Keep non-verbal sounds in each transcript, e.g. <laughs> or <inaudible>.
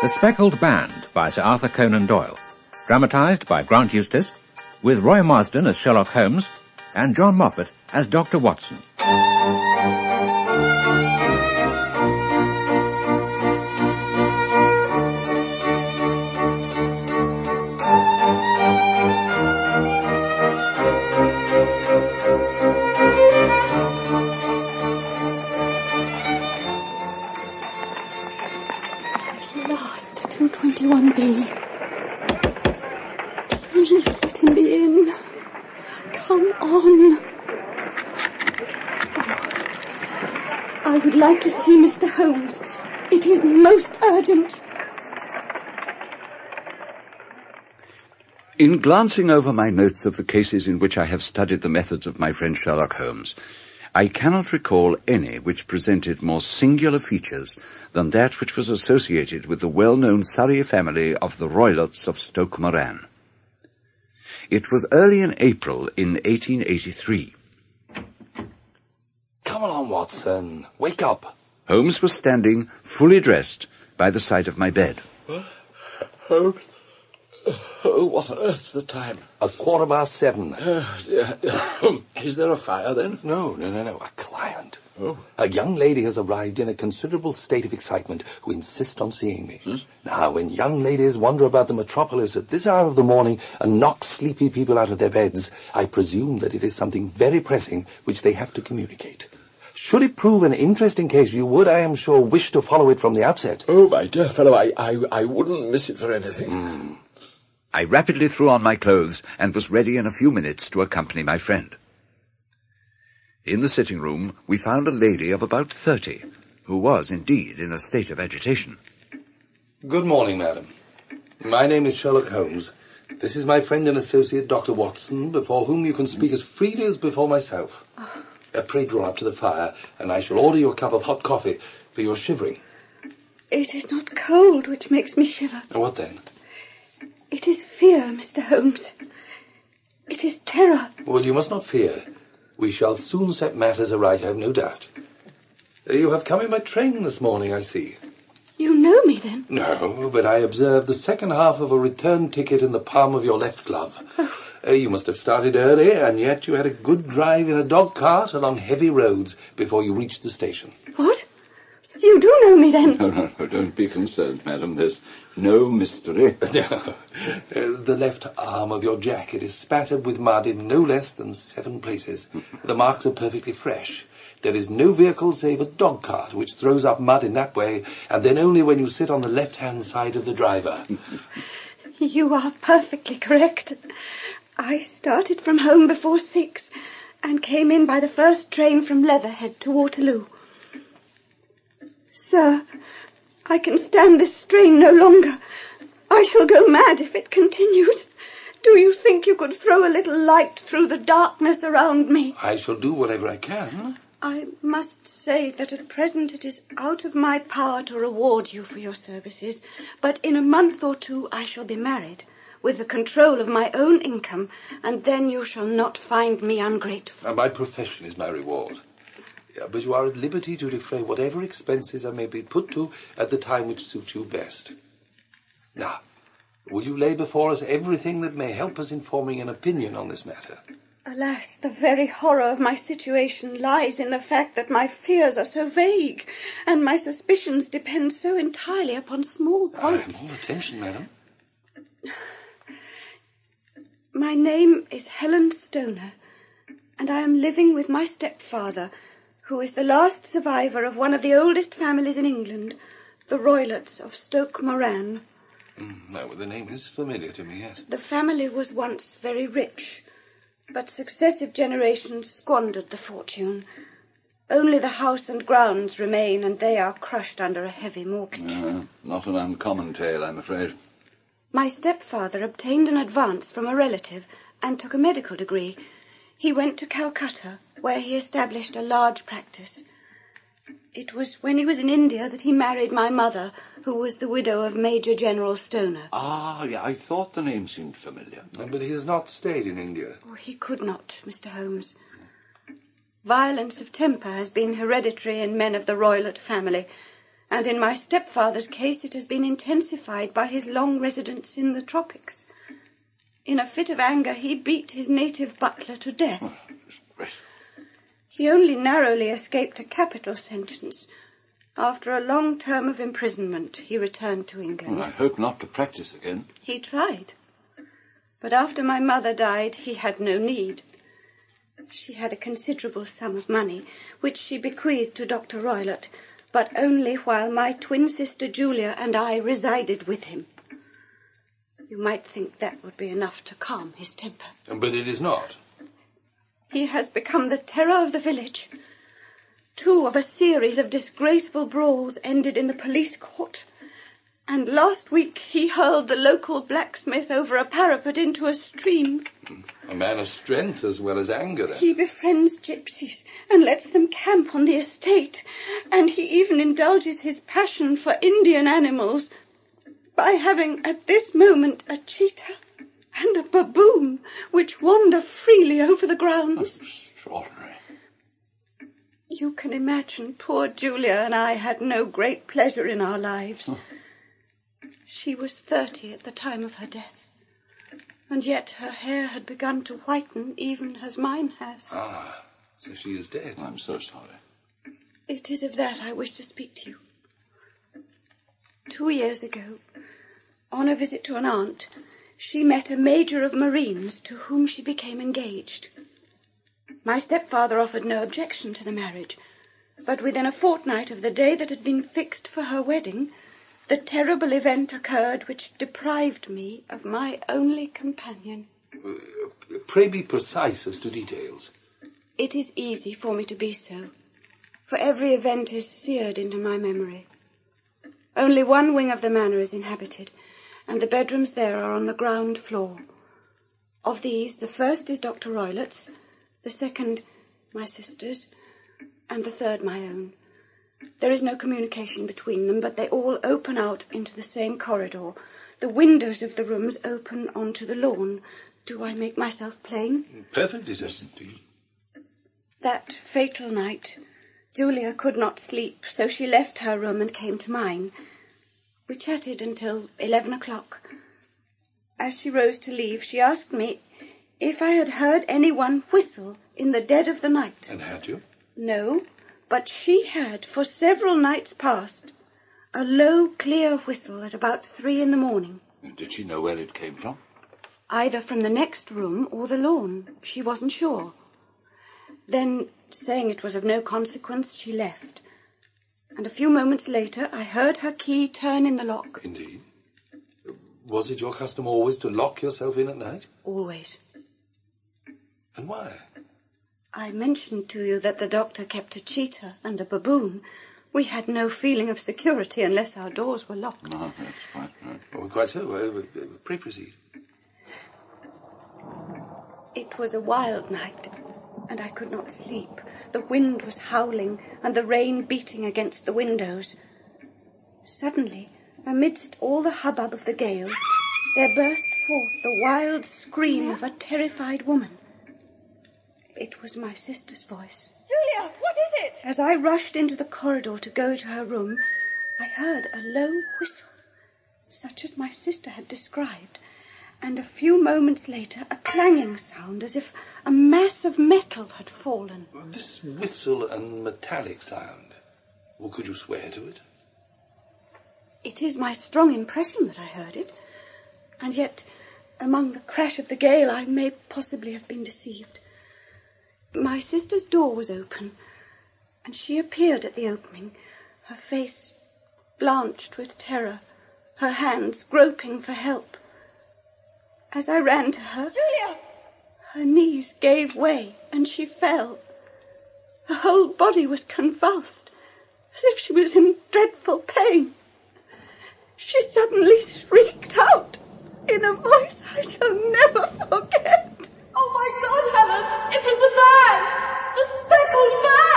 The Speckled Band by Sir Arthur Conan Doyle. Dramatised by Grant Eustace, with Roy Marsden as Sherlock Holmes and John Moffatt as Dr. Watson. In glancing over my notes of the cases in which I have studied the methods of my friend Sherlock Holmes, I cannot recall any which presented more singular features than that which was associated with the well-known Surrey family of the Roylotts of Stoke Moran. It was early in April in 1883. Come along, Watson. Wake up. Holmes was standing, fully dressed, by the side of my bed. Oh, oh, what on earth's the time? A quarter past seven. Oh, dear. <coughs> Is there a fire then? No, no, no, no. A client. Oh. A young lady has arrived in a considerable state of excitement who insists on seeing me. Hmm? Now, when young ladies wander about the metropolis at this hour of the morning and knock sleepy people out of their beds, I presume that it is something very pressing which they have to communicate. Should it prove an interesting case, you would, I am sure, wish to follow it from the outset. Oh, my dear fellow, I, I, I wouldn't miss it for anything. I rapidly threw on my clothes and was ready in a few minutes to accompany my friend. In the sitting room, we found a lady of about thirty, who was indeed in a state of agitation. Good morning, madam. My name is Sherlock Holmes. This is my friend and associate, Dr. Watson, before whom you can speak as freely as before myself. Uh, pray draw up to the fire, and I shall order you a cup of hot coffee, for you're shivering. It is not cold which makes me shiver. What then? It is fear, Mr. Holmes. It is terror. Well, you must not fear. We shall soon set matters aright, I have no doubt. Uh, You have come in by train this morning, I see. You know me then? No, but I observed the second half of a return ticket in the palm of your left glove. Uh, you must have started early, and yet you had a good drive in a dog cart along heavy roads before you reached the station. What? You do know me then? No, no, no, don't be concerned, madam. There's no mystery. <laughs> Uh, the left arm of your jacket is spattered with mud in no less than seven places. The marks are perfectly fresh. There is no vehicle save a dog cart which throws up mud in that way, and then only when you sit on the left-hand side of the driver. <laughs> You are perfectly correct. I started from home before six and came in by the first train from Leatherhead to Waterloo. Sir, I can stand this strain no longer. I shall go mad if it continues. Do you think you could throw a little light through the darkness around me? I shall do whatever I can. I must say that at present it is out of my power to reward you for your services, but in a month or two I shall be married, with the control of my own income, and then you shall not find me ungrateful. And my profession is my reward. But you are at liberty to defray whatever expenses I may be put to at the time which suits you best. Now, will you lay before us everything that may help us in forming an opinion on this matter? Alas, the very horror of my situation lies in the fact that my fears are so vague, and my suspicions depend so entirely upon small I points. am all attention, madam. My name is Helen Stoner, and I am living with my stepfather, who is the last survivor of one of the oldest families in England, the Roylotts of Stoke Moran. No, the name is familiar to me, yes. The family was once very rich, but successive generations squandered the fortune. Only the house and grounds remain, and they are crushed under a heavy mortgage. Uh, not an uncommon tale, I'm afraid. My stepfather obtained an advance from a relative and took a medical degree. He went to Calcutta, where he established a large practice. It was when he was in India that he married my mother, who was the widow of Major General Stoner. Ah, yeah, I thought the name seemed familiar. But he has not stayed in India. Oh, he could not, Mr. Holmes. Violence of temper has been hereditary in men of the Roylott family, And in my stepfather's case, it has been intensified by his long residence in the tropics. In a fit of anger, he beat his native butler to death. <laughs> He only narrowly escaped a capital sentence. After a long term of imprisonment, he returned to England. I hope not to practice again. He tried. But after my mother died, he had no need. She had a considerable sum of money, which she bequeathed to Dr. Roylott, but only while my twin sister Julia and I resided with him. You might think that would be enough to calm his temper. But it is not. He has become the terror of the village. Two of a series of disgraceful brawls ended in the police court. And last week he hurled the local blacksmith over a parapet into a stream. A man of strength as well as anger. He befriends gypsies and lets them camp on the estate. And he even indulges his passion for Indian animals by having at this moment a cheetah and a baboon which wander freely over the grounds. Extraordinary. You can imagine poor Julia and I had no great pleasure in our lives. She was thirty at the time of her death, and yet her hair had begun to whiten even as mine has. Ah, so she is dead. I'm so sorry. It is of that I wish to speak to you. Two years ago, on a visit to an aunt, she met a major of marines to whom she became engaged. My stepfather offered no objection to the marriage, but within a fortnight of the day that had been fixed for her wedding, the terrible event occurred which deprived me of my only companion. Uh, pray be precise as to details. It is easy for me to be so, for every event is seared into my memory. Only one wing of the manor is inhabited, and the bedrooms there are on the ground floor. Of these, the first is Dr. Roylott's, the second my sister's, and the third my own. There is no communication between them, but they all open out into the same corridor. The windows of the rooms open onto the lawn. Do I make myself plain? Perfectly certain. That fatal night, Julia could not sleep, so she left her room and came to mine. We chatted until eleven o'clock. As she rose to leave, she asked me if I had heard anyone whistle in the dead of the night. And had you? No, but she had, for several nights past, a low, clear whistle at about three in the morning. Did she know where it came from? Either from the next room or the lawn. She wasn't sure. Then, saying it was of no consequence, she left. And a few moments later, I heard her key turn in the lock. Indeed. Was it your custom always to lock yourself in at night? Always. And why? I mentioned to you that the doctor kept a cheetah and a baboon. We had no feeling of security unless our doors were locked. No, that's quite right. Oh, quite so. Uh, uh, pray proceed. It was a wild night, and I could not sleep. The wind was howling, and the rain beating against the windows. Suddenly, amidst all the hubbub of the gale, there burst forth the wild scream of a terrified woman. It was my sister's voice. Julia, what is it? As I rushed into the corridor to go to her room, I heard a low whistle, such as my sister had described, and a few moments later a clanging sound as if a mass of metal had fallen. This whistle and metallic sound. Well, could you swear to it? It is my strong impression that I heard it, and yet among the crash of the gale I may possibly have been deceived. My sister's door was open, and she appeared at the opening, her face blanched with terror, her hands groping for help. As I ran to her, Julia! Her knees gave way and she fell. Her whole body was convulsed, as if she was in dreadful pain. She suddenly shrieked out in a voice I shall never forget. Oh my God, Helen! It was the man! The speckled man!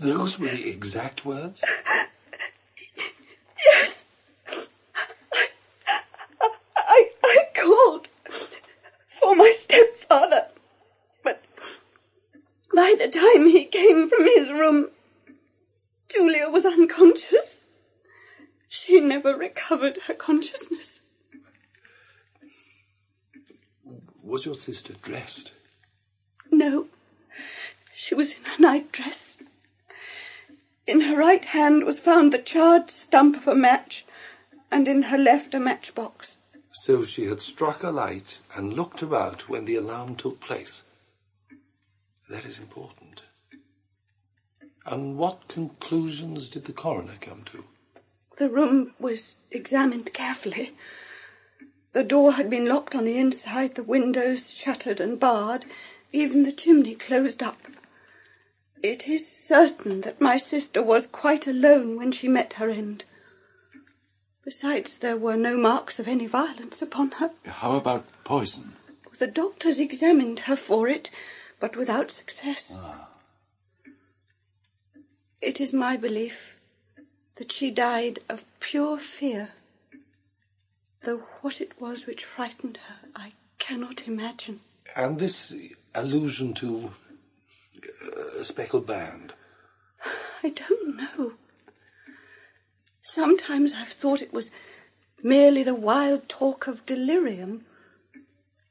Those were the exact words? Yes. I, I, I called for my stepfather, but my By the time he came from his room, Julia was unconscious. She never recovered her consciousness. Was your sister dressed? No, she was in her nightdress. In her right hand was found the charred stump of a match, and in her left a matchbox. So she had struck a light and looked about when the alarm took place. That is important. And what conclusions did the coroner come to? The room was examined carefully. The door had been locked on the inside, the windows shuttered and barred, even the chimney closed up. It is certain that my sister was quite alone when she met her end. Besides, there were no marks of any violence upon her. How about poison? The doctors examined her for it, but without success. Ah. It is my belief that she died of pure fear. Though what it was which frightened her, I cannot imagine. And this allusion to uh, a speckled band. I don't know. Sometimes I've thought it was merely the wild talk of delirium.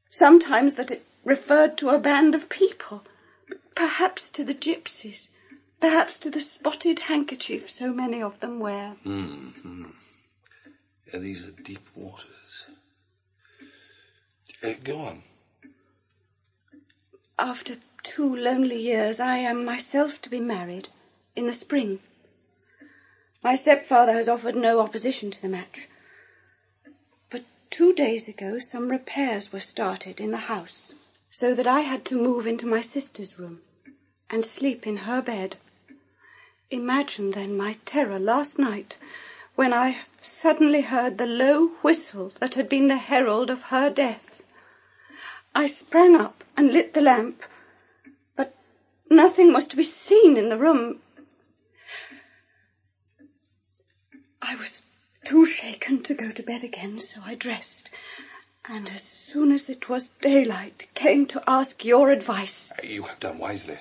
Sometimes that it referred to a band of people, perhaps to the gypsies, perhaps to the spotted handkerchief so many of them wear. Mm-hmm. Yeah, these are deep waters. Uh, go on. After two lonely years, I am myself to be married in the spring. My stepfather has offered no opposition to the match. But two days ago, some repairs were started in the house, so that I had to move into my sister's room and sleep in her bed. Imagine then my terror last night when I suddenly heard the low whistle that had been the herald of her death. I sprang up and lit the lamp, but nothing was to be seen in the room. I was too shaken to go to bed again, so I dressed, and as soon as it was daylight, came to ask your advice. You have done wisely.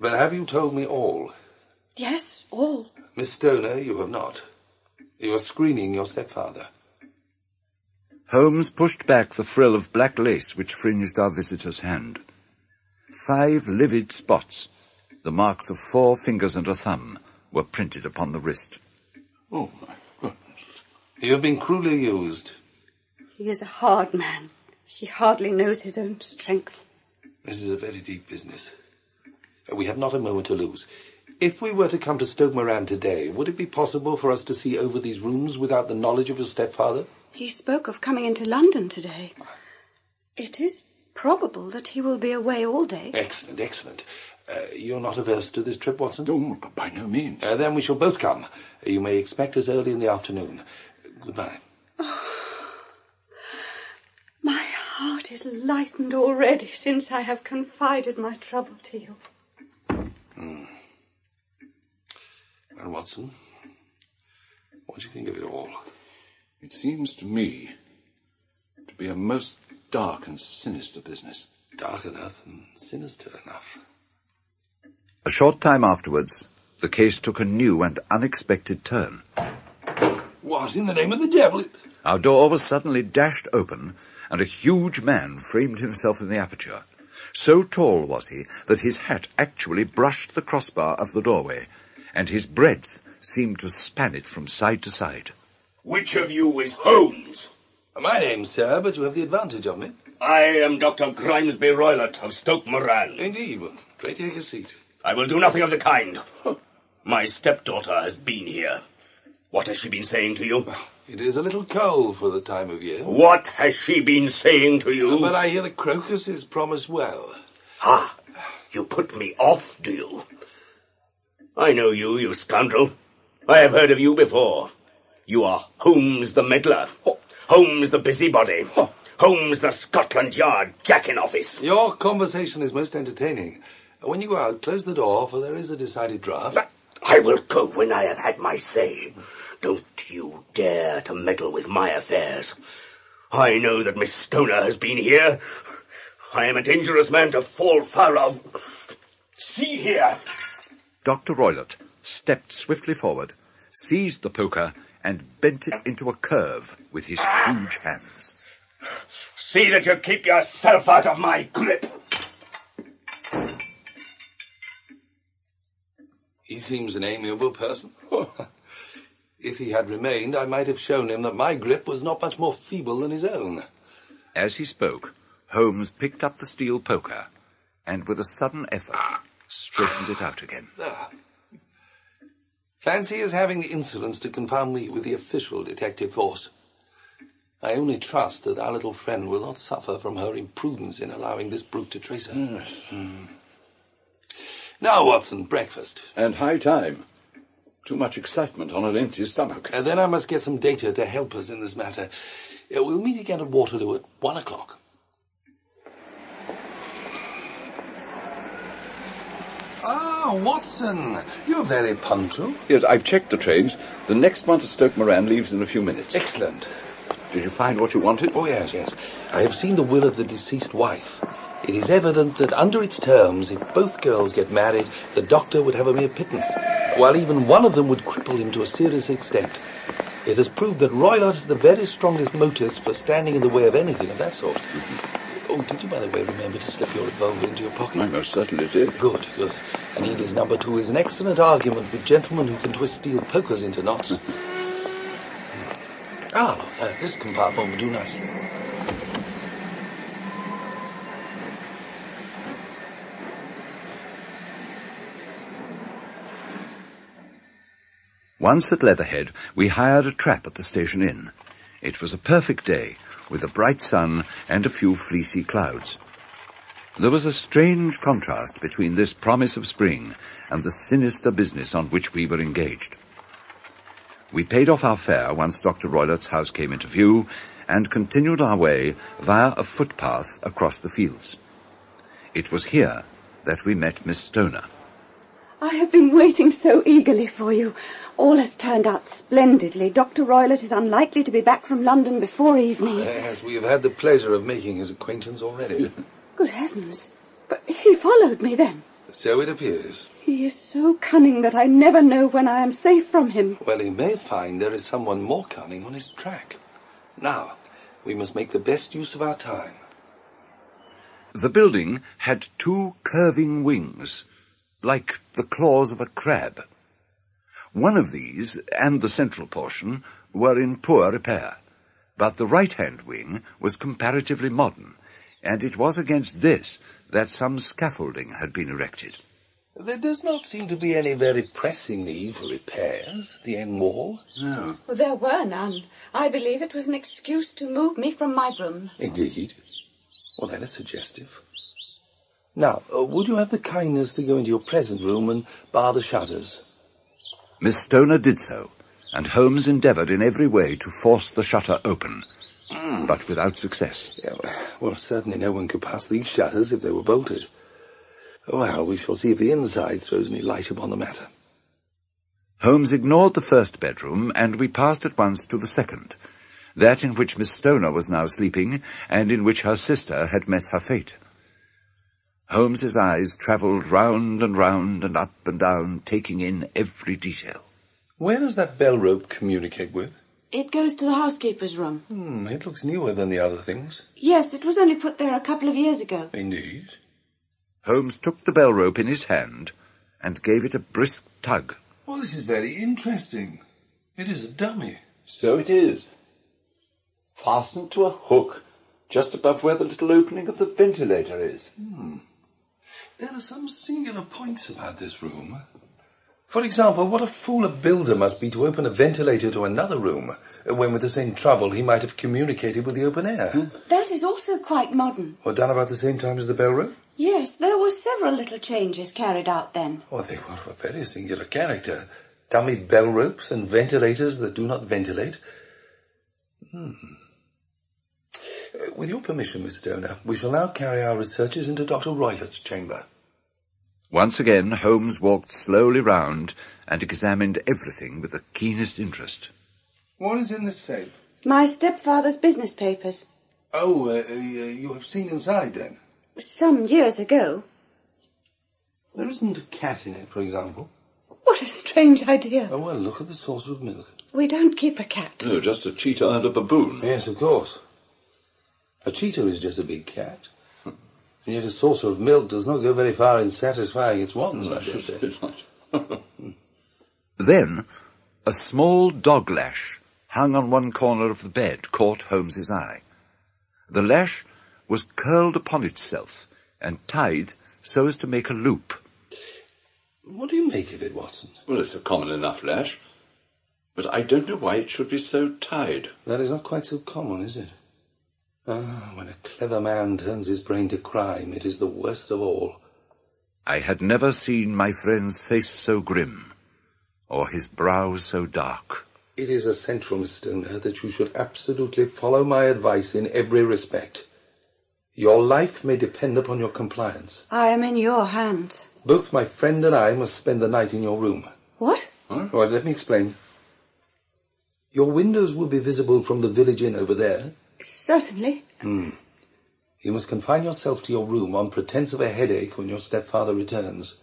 But have you told me all? Yes, all. Miss Stoner, you have not. You are screening your stepfather. Holmes pushed back the frill of black lace which fringed our visitor's hand. Five livid spots, the marks of four fingers and a thumb, were printed upon the wrist. Oh, my goodness. You have been cruelly used. He is a hard man. He hardly knows his own strength. This is a very deep business. We have not a moment to lose. If we were to come to Stoke Moran today, would it be possible for us to see over these rooms without the knowledge of your stepfather? He spoke of coming into London today. It is probable that he will be away all day. Excellent, excellent. Uh, you're not averse to this trip, Watson? Oh, by no means. Uh, then we shall both come. You may expect us early in the afternoon. Goodbye. <sighs> My heart is lightened already since I have confided my trouble to you. Mm. And Watson, what do you think of it all? It seems to me to be a most dark and sinister business. Dark enough and sinister enough. A short time afterwards, the case took a new and unexpected turn. What in the name of the devil? Our door was suddenly dashed open, and a huge man framed himself in the aperture. So tall was he that his hat actually brushed the crossbar of the doorway, and his breadth seemed to span it from side to side. Which of you is Holmes? My name, sir, but you have the advantage of me. I am Dr. Grimesby Roylott of Stoke Moran. Indeed. Well, pray take a seat. I will do nothing of the kind. <laughs> My stepdaughter has been here. What has she been saying to you? It is a little cold for the time of year. What has she been saying to you? But I hear the crocuses promise well. Ha! You put me off, do you? I know you, you scoundrel. I have heard of you before. You are Holmes the meddler. Holmes the busybody. Holmes the Scotland Yard jack in office. Your conversation is most entertaining. When you go out, close the door, for there is a decided draught. I will go when I have had my say. Don't you dare to meddle with my affairs. I know that Miss Stoner has been here. I am a dangerous man to fall foul of. See here. Dr. Roylott stepped swiftly forward, seized the poker, and bent it into a curve with his huge hands. See that you keep yourself out of my grip. He seems an amiable person. <laughs> if he had remained, I might have shown him that my grip was not much more feeble than his own. As he spoke, Holmes picked up the steel poker and, with a sudden effort, straightened it out again. Ah. Fancy his having the insolence to confound me with the official detective force. I only trust that our little friend will not suffer from her imprudence in allowing this brute to trace her. Hmm. Now, Watson, breakfast. And high time. Too much excitement on an empty stomach. And then I must get some data to help us in this matter. Uh, we'll meet again at Waterloo at one o'clock. Ah, Watson, you're very punctual. Yes, I've checked the trains. The next one to Stoke Moran leaves in a few minutes. Excellent. Did you find what you wanted? Oh, yes, yes. I have seen the will of the deceased wife. It is evident that under its terms, if both girls get married, the doctor would have a mere pittance, while even one of them would cripple him to a serious extent. It has proved that Roylott has the very strongest motives for standing in the way of anything of that sort. Oh, did you, by the way, remember to slip your revolver into your pocket? I most certainly did. Good, good. And Eley's number two is an excellent argument with gentlemen who can twist steel pokers into knots. <laughs> ah, uh, this compartment will do nicely. Once at Leatherhead, we hired a trap at the station inn. It was a perfect day, with a bright sun and a few fleecy clouds. There was a strange contrast between this promise of spring and the sinister business on which we were engaged. We paid off our fare once Dr. Roylott's house came into view and continued our way via a footpath across the fields. It was here that we met Miss Stoner. I have been waiting so eagerly for you. All has turned out splendidly. Dr. Roylott is unlikely to be back from London before evening. Uh, yes, we have had the pleasure of making his acquaintance already. <laughs> Good heavens. But he followed me then. so it appears. He is so cunning that I never know when I am safe from him. Well, he may find there is someone more cunning on his track. Now, we must make the best use of our time. The building had two curving wings, like the claws of a crab. One of these, and the central portion, were in poor repair, but the right-hand wing was comparatively modern, and it was against this that some scaffolding had been erected. There does not seem to be any very pressing need for repairs at the end wall. No. Well, there were none. I believe it was an excuse to move me from my room. Indeed. Well, that is suggestive. Now, uh, would you have the kindness to go into your present room and bar the shutters? Miss Stoner did so, and Holmes endeavoured in every way to force the shutter open, but without success. Yeah, <laughs> well, certainly no one could pass these shutters if they were bolted. Well, we shall see if the inside throws any light upon the matter. Holmes ignored the first bedroom, and we passed at once to the second, that in which Miss Stoner was now sleeping, and in which her sister had met her fate. Holmes's eyes travelled round and round and up and down, taking in every detail. Where does that bell rope communicate with? It goes to the housekeeper's room. Hmm, it looks newer than the other things. Yes, it was only put there a couple of years ago. Indeed. Holmes took the bell rope in his hand and gave it a brisk tug. Well, this is very interesting. It is a dummy. So it is. Fastened to a hook just above where the little opening of the ventilator is. There are some singular points about this room. For example, what a fool a builder must be to open a ventilator to another room, when with the same trouble he might have communicated with the open air. That is also quite modern. Or done about the same time as the bell room? Yes, there were several little changes carried out then. Oh, they were of a very singular character. Dummy bell ropes and ventilators that do not ventilate. Hmm. Uh, With your permission, Miss Stoner, we shall now carry our researches into Dr. Roylott's chamber. Once again, Holmes walked slowly round and examined everything with the keenest interest. What is in the safe? My stepfather's business papers. Oh, uh, uh, you have seen inside then? Some years ago. There isn't a cat in it, for example. What a strange idea. Oh, well, look at the saucer of milk. We don't keep a cat. No, just a cheetah and a baboon. Yes, of course. A cheetah is just a big cat. And yet a saucer of milk does not go very far in satisfying its wants, I dare say. <laughs> Then, a small dog lash hung on one corner of the bed caught Holmes's eye. The lash was curled upon itself and tied so as to make a loop. What do you make of it, Watson? Well, it's a common enough lash. But I don't know why it should be so tied. That is not quite so common, is it? Ah, when a clever man turns his brain to crime, it is the worst of all. I had never seen my friend's face so grim, or his brow so dark. It is essential, Mr. Stoner, that you should absolutely follow my advice in every respect. Your life may depend upon your compliance. I am in your hands. Both my friend and I must spend the night in your room. What? All right, let me explain. Your windows will be visible from the village inn over there. Certainly. You must confine yourself to your room on pretence of a headache when your stepfather returns.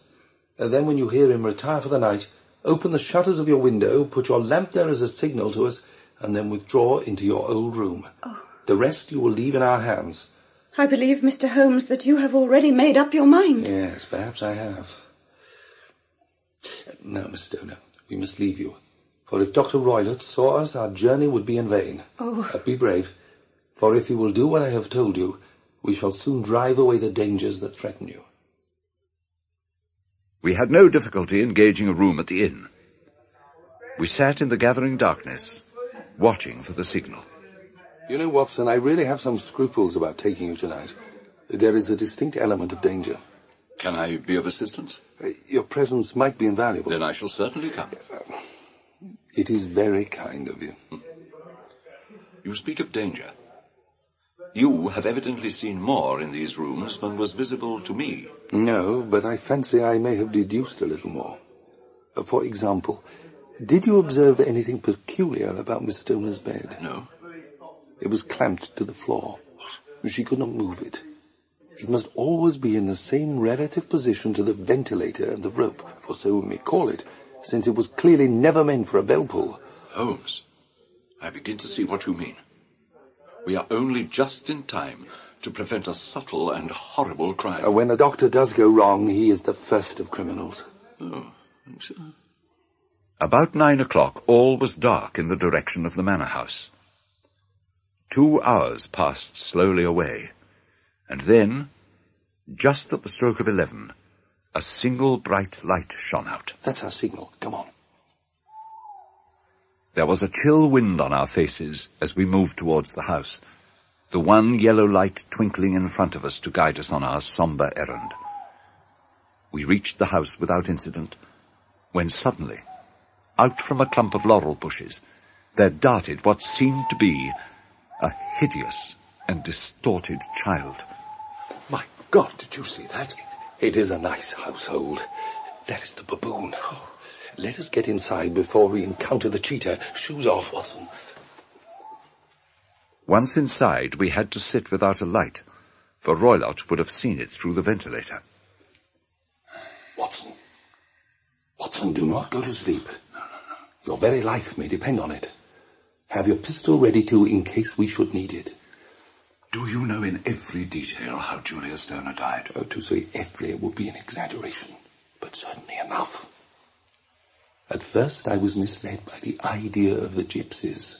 And then when you hear him retire for the night, open the shutters of your window, put your lamp there as a signal to us, and then withdraw into your old room. The rest you will leave in our hands. I believe, Mr. Holmes, that you have already made up your mind. Yes, perhaps I have. Now, Miss Stoner, we must leave you. For if Dr. Roylott saw us, our journey would be in vain. Oh. Uh, be brave, for if you will do what I have told you, we shall soon drive away the dangers that threaten you. We had no difficulty in gauging a room at the inn. We sat in the gathering darkness, watching for the signal. You know, Watson, I really have some scruples about taking you tonight. There is a distinct element of danger. Can I be of assistance? Uh, Your presence might be invaluable. Then I shall certainly come. It is very kind of you. You speak of danger. You have evidently seen more in these rooms than was visible to me. No, but I fancy I may have deduced a little more. Uh, For example, did you observe anything peculiar about Miss Stoner's bed? No? It was clamped to the floor. She could not move it. It must always be in the same relative position to the ventilator and the rope, for so we may call it, since it was clearly never meant for a bell pull. Holmes, I begin to see what you mean. We are only just in time to prevent a subtle and horrible crime. Uh, when a doctor does go wrong, he is the first of criminals. Oh, so- About nine o'clock, all was dark in the direction of the manor house. Two hours passed slowly away, and then, just at the stroke of eleven, a single bright light shone out. That's our signal. Come on. There was a chill wind on our faces as we moved towards the house, the one yellow light twinkling in front of us to guide us on our somber errand. We reached the house without incident, when suddenly, out from a clump of laurel bushes, there darted what seemed to be a hideous and distorted child. My God, did you see that? It is a nice household. That is the baboon. Oh, let us get inside before we encounter the cheetah. Shoes off, Watson. Once inside, we had to sit without a light, for Roylott would have seen it through the ventilator. Watson. Watson, do not go to sleep. Your very life may depend on it. Have your pistol ready too in case we should need it. Do you know in every detail how Julia Stoner died? Oh, to say every would be an exaggeration, but certainly enough. At first I was misled by the idea of the gypsies,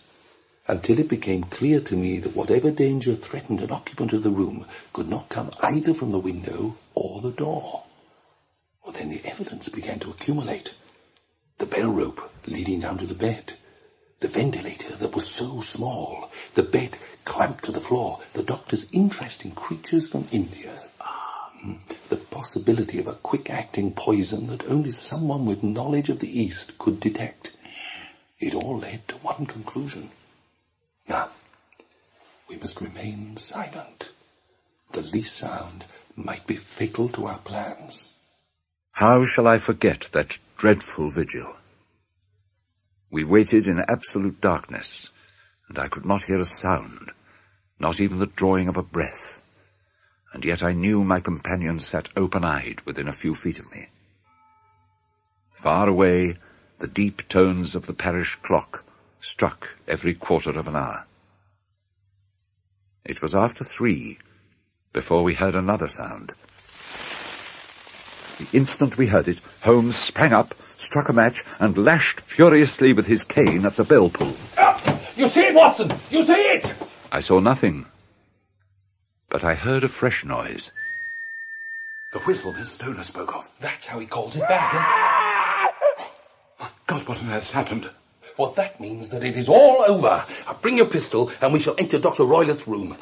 until it became clear to me that whatever danger threatened an occupant of the room could not come either from the window or the door. Well, then the evidence began to accumulate. The bell rope leading down to the bed, the ventilator that was so small, the bed clamped to the floor, the doctor's interesting creatures from India. The possibility of a quick-acting poison that only someone with knowledge of the East could detect. It all led to one conclusion. Now, we must remain silent. The least sound might be fatal to our plans. How shall I forget that dreadful vigil? We waited in absolute darkness, and I could not hear a sound, not even the drawing of a breath, and yet I knew my companion sat open-eyed within a few feet of me. Far away, the deep tones of the parish clock struck every quarter of an hour. It was after three before we heard another sound. The instant we heard it, Holmes sprang up, struck a match, and lashed furiously with his cane at the bell pull. Ah, you see it, Watson! You see it! I saw nothing, but I heard a fresh noise. The whistle Miss Stoner spoke of. That's how he calls it back. Eh? My God, what on earth's happened? Well, that means that it is all over. Bring your pistol, and we shall enter Dr. Roylott's room.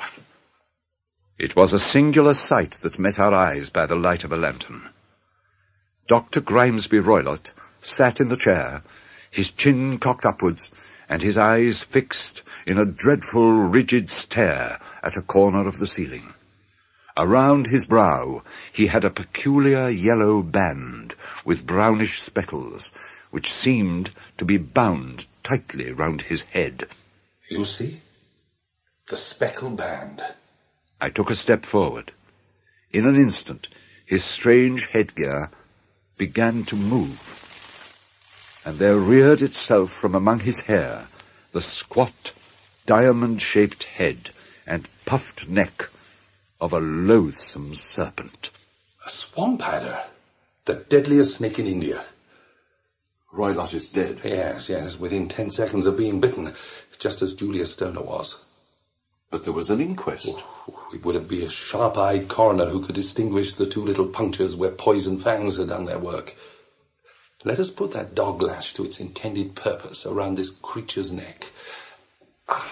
It was a singular sight that met our eyes by the light of a lantern. Dr. Grimesby Roylott sat in the chair, his chin cocked upwards, and his eyes fixed in a dreadful, rigid stare at a corner of the ceiling. Around his brow he had a peculiar yellow band with brownish speckles, which seemed to be bound tightly round his head. You see? The speckled band. I took a step forward. In an instant, his strange headgear began to move, and there reared itself from among his hair the squat, diamond-shaped head and puffed neck of a loathsome serpent. A swamp adder. The deadliest snake in India. Roylott is dead. Yes, yes, within ten seconds of being bitten, just as Julia Stoner was. But there was an inquest. It would be a sharp-eyed coroner who could distinguish the two little punctures where poison fangs had done their work. Let us put that dog lash to its intended purpose around this creature's neck. Ah.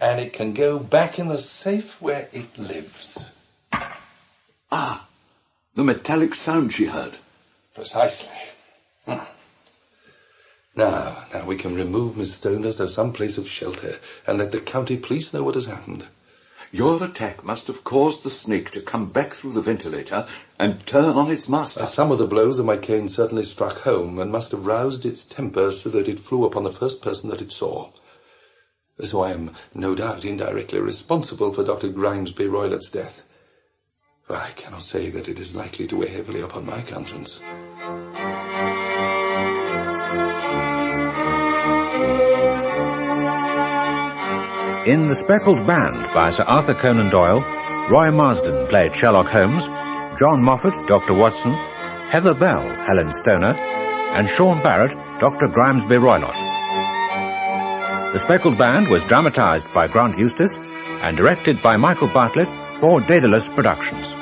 And it can go back in the safe where it lives. Ah, the metallic sound she heard. Precisely. Hmm. Now, now we can remove Miss Stoner to some place of shelter and let the county police know what has happened. Your attack must have caused the snake to come back through the ventilator and turn on its master. Some of the blows of my cane certainly struck home and must have roused its temper so that it flew upon the first person that it saw. So I am no doubt indirectly responsible for Dr. Grimesby Roylott's death. But I cannot say that it is likely to weigh heavily upon my conscience. In The Speckled Band by Sir Arthur Conan Doyle, Roy Marsden played Sherlock Holmes, John Moffatt, Dr. Watson, Heather Bell, Helen Stoner, and Sean Barrett, Dr. Grimesby Roylott. The Speckled Band was dramatized by Grant Eustace and directed by Michael Bartlett for Daedalus Productions.